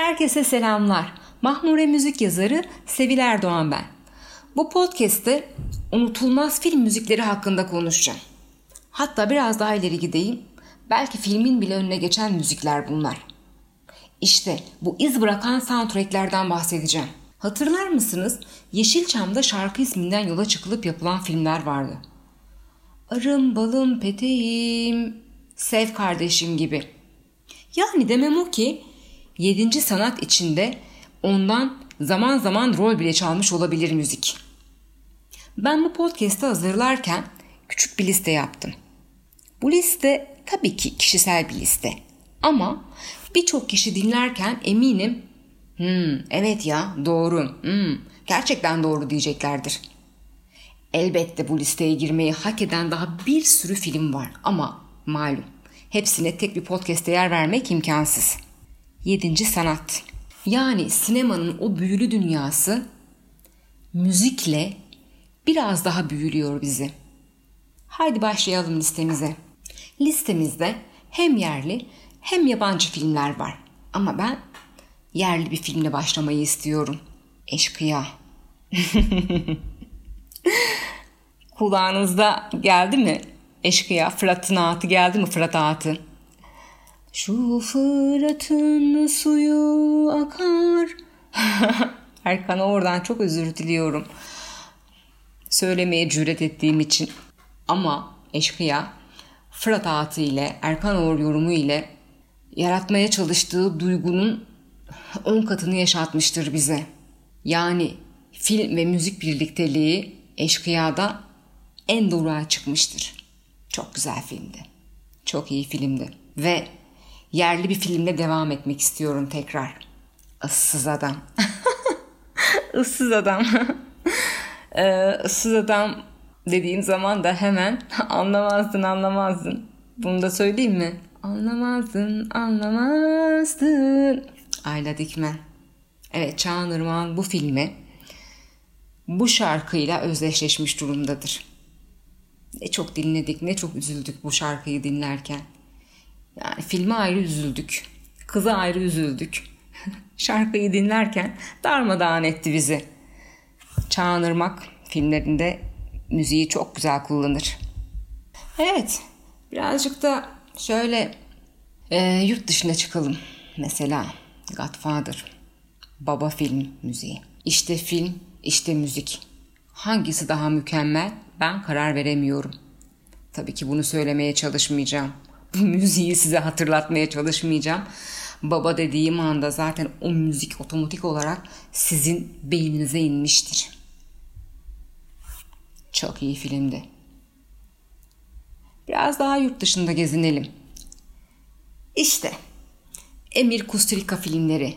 Herkese selamlar. Mahmure müzik yazarı Sevil Erdoğan ben. Bu podcast'te unutulmaz film müzikleri hakkında konuşacağım. Hatta biraz daha ileri gideyim. Belki filmin bile önüne geçen müzikler bunlar. İşte bu iz bırakan soundtracklerden bahsedeceğim. Hatırlar mısınız? Yeşilçam'da şarkı isminden yola çıkılıp yapılan filmler vardı. Arım balım peteğim, sev kardeşim gibi. Yani demem o ki yedinci sanat içinde ondan zaman zaman rol bile çalmış olabilir müzik. Ben bu podcast'ı hazırlarken küçük bir liste yaptım. Bu liste tabii ki kişisel bir liste. Ama birçok kişi dinlerken eminim hmm, evet ya doğru, hmm, gerçekten doğru diyeceklerdir. Elbette bu listeye girmeyi hak eden daha bir sürü film var ama malum hepsine tek bir podcast'te yer vermek imkansız. Yedinci sanat. Yani sinemanın o büyülü dünyası müzikle biraz daha büyülüyor bizi. Haydi başlayalım listemize. Listemizde hem yerli hem yabancı filmler var. Ama ben yerli bir filmle başlamayı istiyorum. Eşkıya. Kulağınızda geldi mi? Eşkıya Fırat'ın ağıtı geldi mi Fırat ağıtı? Şu Fırat'ın suyu akar. Erkan'a oradan çok özür diliyorum. Söylemeye cüret ettiğim için. Ama Eşkıya Fırat Ağatı ile Erkan Oğur yorumu ile yaratmaya çalıştığı duygunun on katını yaşatmıştır bize. Yani film ve müzik birlikteliği Eşkıya'da en doğruğa çıkmıştır. Çok güzel filmdi. Çok iyi filmdi. Ve yerli bir filmle devam etmek istiyorum tekrar. Issız Adam. Issız Adam. ee, ıssız Adam dediğim zaman da hemen anlamazdın anlamazdın. Bunu da söyleyeyim mi? Anlamazdın anlamazdın. Ayla Dikmen. Evet Çağan Irmak'ın bu filmi bu şarkıyla özdeşleşmiş durumdadır. Ne çok dinledik ne çok üzüldük bu şarkıyı dinlerken. Yani filme ayrı üzüldük. Kıza ayrı üzüldük. şarkıyı dinlerken darmadağın etti bizi. Çağan Irmak filmlerinde müziği çok güzel kullanır. Evet, birazcık da şöyle e, yurt dışına çıkalım. Mesela Godfather, baba film müziği. İşte film, işte müzik. Hangisi daha mükemmel? Ben karar veremiyorum. Tabii ki bunu söylemeye çalışmayacağım. Bu müziği size hatırlatmaya çalışmayacağım. Baba dediğim anda zaten o müzik otomatik olarak sizin beyninize inmiştir. Çok iyi filmdi. Biraz daha yurt dışında gezinelim. İşte Emir Kusturica filmleri.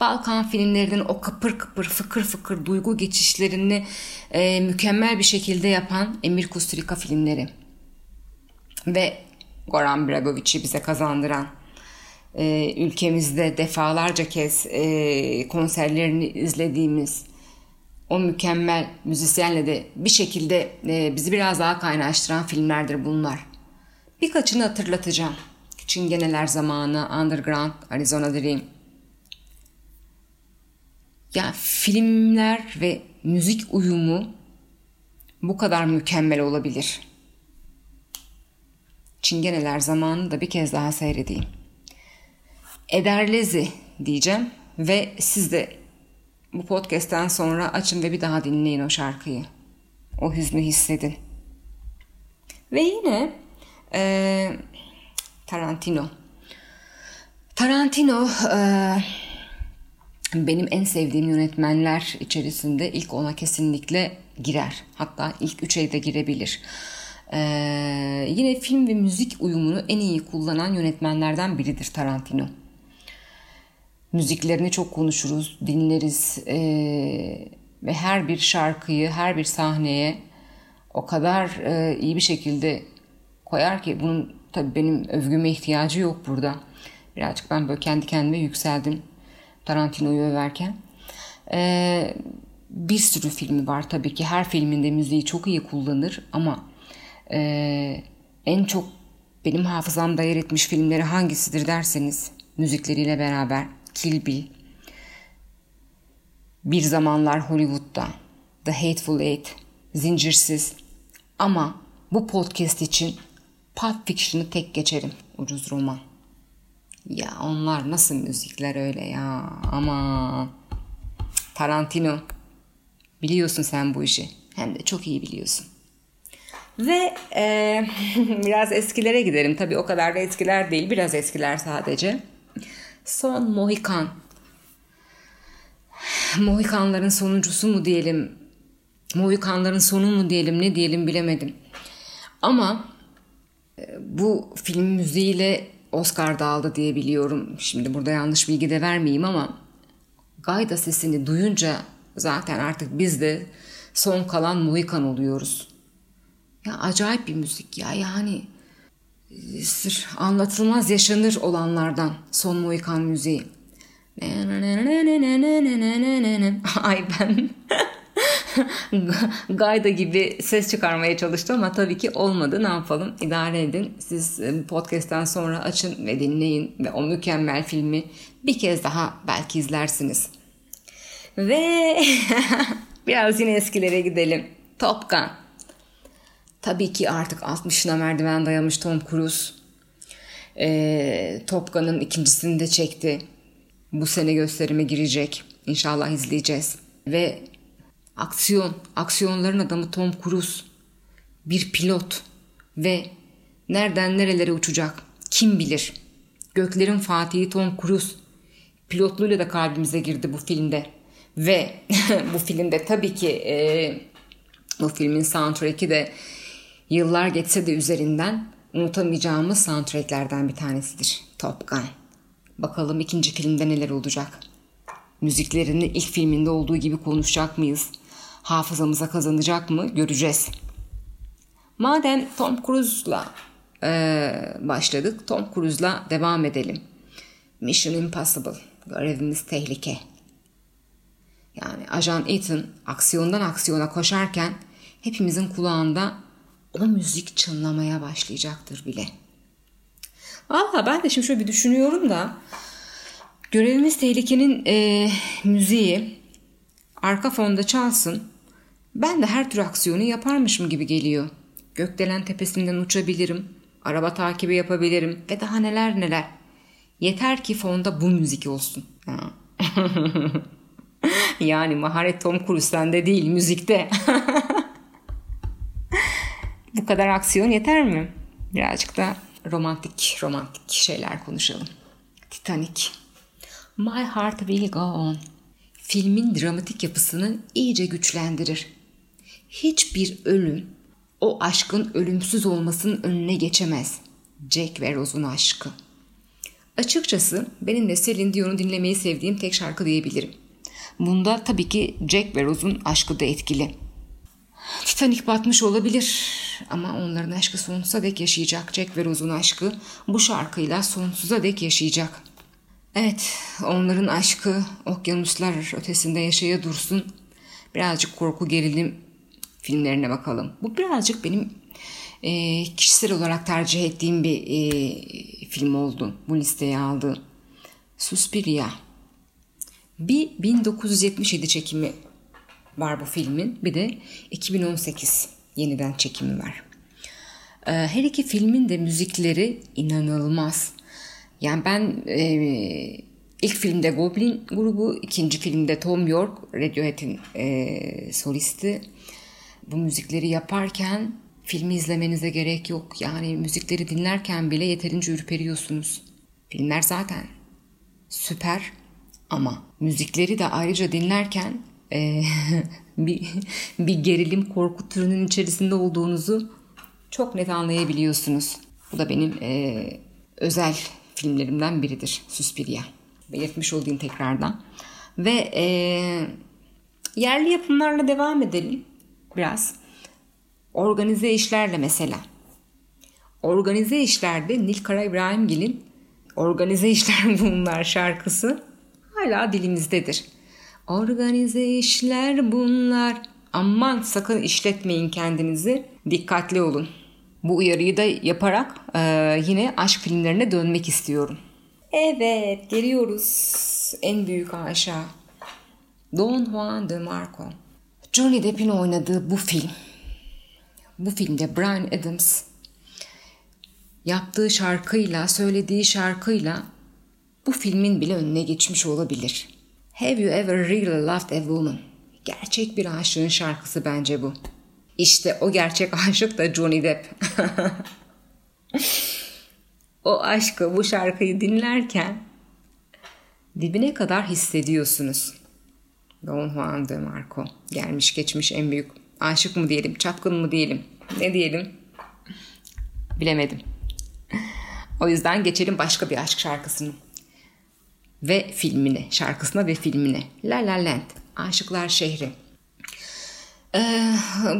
Balkan filmlerinin o kıpır kıpır fıkır fıkır duygu geçişlerini e, mükemmel bir şekilde yapan Emir Kusturica filmleri. Ve Goran Bregovic'i bize kazandıran e, ülkemizde defalarca kez e, konserlerini izlediğimiz o mükemmel müzisyenle de bir şekilde e, bizi biraz daha kaynaştıran filmlerdir bunlar. Birkaçını hatırlatacağım. Çingeneler Zamanı, Underground, Arizona Dream. Ya filmler ve müzik uyumu bu kadar mükemmel olabilir. Çingeneler Zamanı da bir kez daha seyredeyim. Ederlezi diyeceğim ve siz de bu podcast'ten sonra açın ve bir daha dinleyin o şarkıyı. O hüznü hissedin. Ve yine e, Tarantino. Tarantino e, benim en sevdiğim yönetmenler içerisinde ilk ona kesinlikle girer. Hatta ilk üçe de girebilir. Ee, yine film ve müzik uyumunu en iyi kullanan yönetmenlerden biridir Tarantino. Müziklerini çok konuşuruz, dinleriz ee, ve her bir şarkıyı, her bir sahneye o kadar e, iyi bir şekilde koyar ki bunun tabii benim övgüme ihtiyacı yok burada. Birazcık ben böyle kendi kendime yükseldim Tarantino'yu överken. Ee, bir sürü filmi var tabii ki. Her filminde müziği çok iyi kullanır ama e, en çok benim hafızamda yer etmiş filmleri hangisidir derseniz müzikleriyle beraber Kill Bill, Bir Zamanlar Hollywood'da, The Hateful Eight, Zincirsiz. Ama bu podcast için Pulp Fiction'ı tek geçerim. Ucuz roman. Ya onlar nasıl müzikler öyle ya ama Tarantino biliyorsun sen bu işi hem de çok iyi biliyorsun. Ve e, biraz eskilere gidelim. Tabii o kadar da eskiler değil. Biraz eskiler sadece. Son Mohikan. Mohikanların sonuncusu mu diyelim? Mohikanların sonu mu diyelim? Ne diyelim bilemedim. Ama e, bu film müziğiyle Oscar da aldı diye biliyorum. Şimdi burada yanlış bilgi de vermeyeyim ama Gayda sesini duyunca zaten artık biz de son kalan Mohikan oluyoruz. Ya acayip bir müzik ya yani sır anlatılmaz yaşanır olanlardan son Mohikan müziği. Ay ben Gayda gibi ses çıkarmaya çalıştım ama tabii ki olmadı. Ne yapalım? İdare edin. Siz e, podcast'ten sonra açın ve dinleyin ve o mükemmel filmi bir kez daha belki izlersiniz. Ve biraz yine eskilere gidelim. Top Gun. Tabii ki artık 60'ına merdiven dayamış Tom Cruise. Ee, Top Gun'ın ikincisini de çekti. Bu sene gösterime girecek. İnşallah izleyeceğiz. Ve aksiyon, aksiyonların adamı Tom Cruise. Bir pilot ve nereden nerelere uçacak kim bilir. Göklerin Fatihi Tom Cruise. Pilotluğuyla da kalbimize girdi bu filmde. Ve bu filmde tabii ki e, bu filmin soundtrack'i de yıllar geçse de üzerinden unutamayacağımız soundtrack'lerden bir tanesidir. Top Gun. Bakalım ikinci filmde neler olacak. Müziklerini ilk filminde olduğu gibi konuşacak mıyız? Hafızamıza kazanacak mı? Göreceğiz. Madem Tom Cruise'la e, başladık, Tom Cruise'la devam edelim. Mission Impossible. Görevimiz tehlike. Yani Ajan Ethan aksiyondan aksiyona koşarken hepimizin kulağında o müzik çınlamaya başlayacaktır bile. Valla ben de şimdi şöyle bir düşünüyorum da görevimiz tehlikenin e, müziği arka fonda çalsın. Ben de her tür aksiyonu yaparmışım gibi geliyor. Gökdelen tepesinden uçabilirim, araba takibi yapabilirim ve daha neler neler. Yeter ki fonda bu müzik olsun. yani maharet Tom Cruise'den değil müzikte. Bu kadar aksiyon yeter mi? Birazcık da romantik romantik şeyler konuşalım. Titanic. My Heart Will Go On. Filmin dramatik yapısını iyice güçlendirir. Hiçbir ölüm o aşkın ölümsüz olmasının önüne geçemez. Jack ve Rose'un aşkı. Açıkçası benim de Celine Dion'u dinlemeyi sevdiğim tek şarkı diyebilirim. Bunda tabii ki Jack ve Rose'un aşkı da etkili. Titanic batmış olabilir ama onların aşkı sonsuza dek yaşayacak. Jack ve Rose'un aşkı bu şarkıyla sonsuza dek yaşayacak. Evet, onların aşkı okyanuslar ötesinde yaşaya dursun. Birazcık korku gerilim filmlerine bakalım. Bu birazcık benim e, kişisel olarak tercih ettiğim bir e, film oldu. Bu listeye aldı. Suspiria. Bir 1977 çekimi var bu filmin. Bir de 2018 yeniden çekimi var. Ee, her iki filmin de müzikleri inanılmaz. Yani ben e, ilk filmde Goblin grubu, ikinci filmde Tom York, Radiohead'in e, solisti. Bu müzikleri yaparken filmi izlemenize gerek yok. Yani müzikleri dinlerken bile yeterince ürperiyorsunuz. Filmler zaten süper ama müzikleri de ayrıca dinlerken e, bir, bir gerilim korku türünün içerisinde olduğunuzu çok net anlayabiliyorsunuz. Bu da benim e, özel filmlerimden biridir Suspiria. Belirtmiş olayım tekrardan. Ve e, yerli yapımlarla devam edelim biraz. Organize işlerle mesela. Organize işlerde Nilkara İbrahimgil'in Organize işler bunlar şarkısı hala dilimizdedir. Organize işler bunlar. Aman sakın işletmeyin kendinizi. Dikkatli olun. Bu uyarıyı da yaparak e, yine aşk filmlerine dönmek istiyorum. Evet geliyoruz en büyük aşağı. Don Juan de Marco. Johnny Depp'in oynadığı bu film. Bu filmde Brian Adams yaptığı şarkıyla, söylediği şarkıyla bu filmin bile önüne geçmiş olabilir. Have you ever really loved a woman? Gerçek bir aşığın şarkısı bence bu. İşte o gerçek aşık da Johnny Depp. o aşkı, bu şarkıyı dinlerken dibine kadar hissediyorsunuz. Don Juan de Marco. Gelmiş geçmiş en büyük aşık mı diyelim, çapkın mı diyelim, ne diyelim? Bilemedim. O yüzden geçelim başka bir aşk şarkısını. Ve filmine, şarkısına ve filmine. La La Land, Aşıklar Şehri. Ee,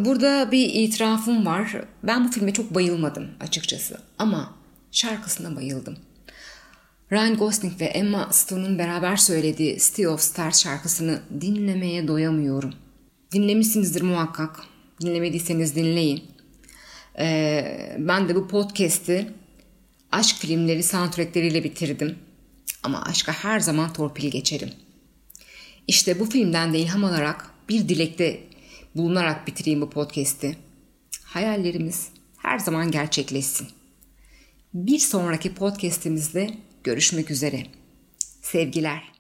burada bir itirafım var. Ben bu filme çok bayılmadım açıkçası. Ama şarkısına bayıldım. Ryan Gosling ve Emma Stone'un beraber söylediği City of Stars şarkısını dinlemeye doyamıyorum. Dinlemişsinizdir muhakkak. Dinlemediyseniz dinleyin. Ee, ben de bu podcast'i aşk filmleri soundtrackleriyle bitirdim. Ama aşka her zaman torpil geçerim. İşte bu filmden de ilham alarak bir dilekte bulunarak bitireyim bu podcast'i. Hayallerimiz her zaman gerçekleşsin. Bir sonraki podcast'imizde görüşmek üzere. Sevgiler.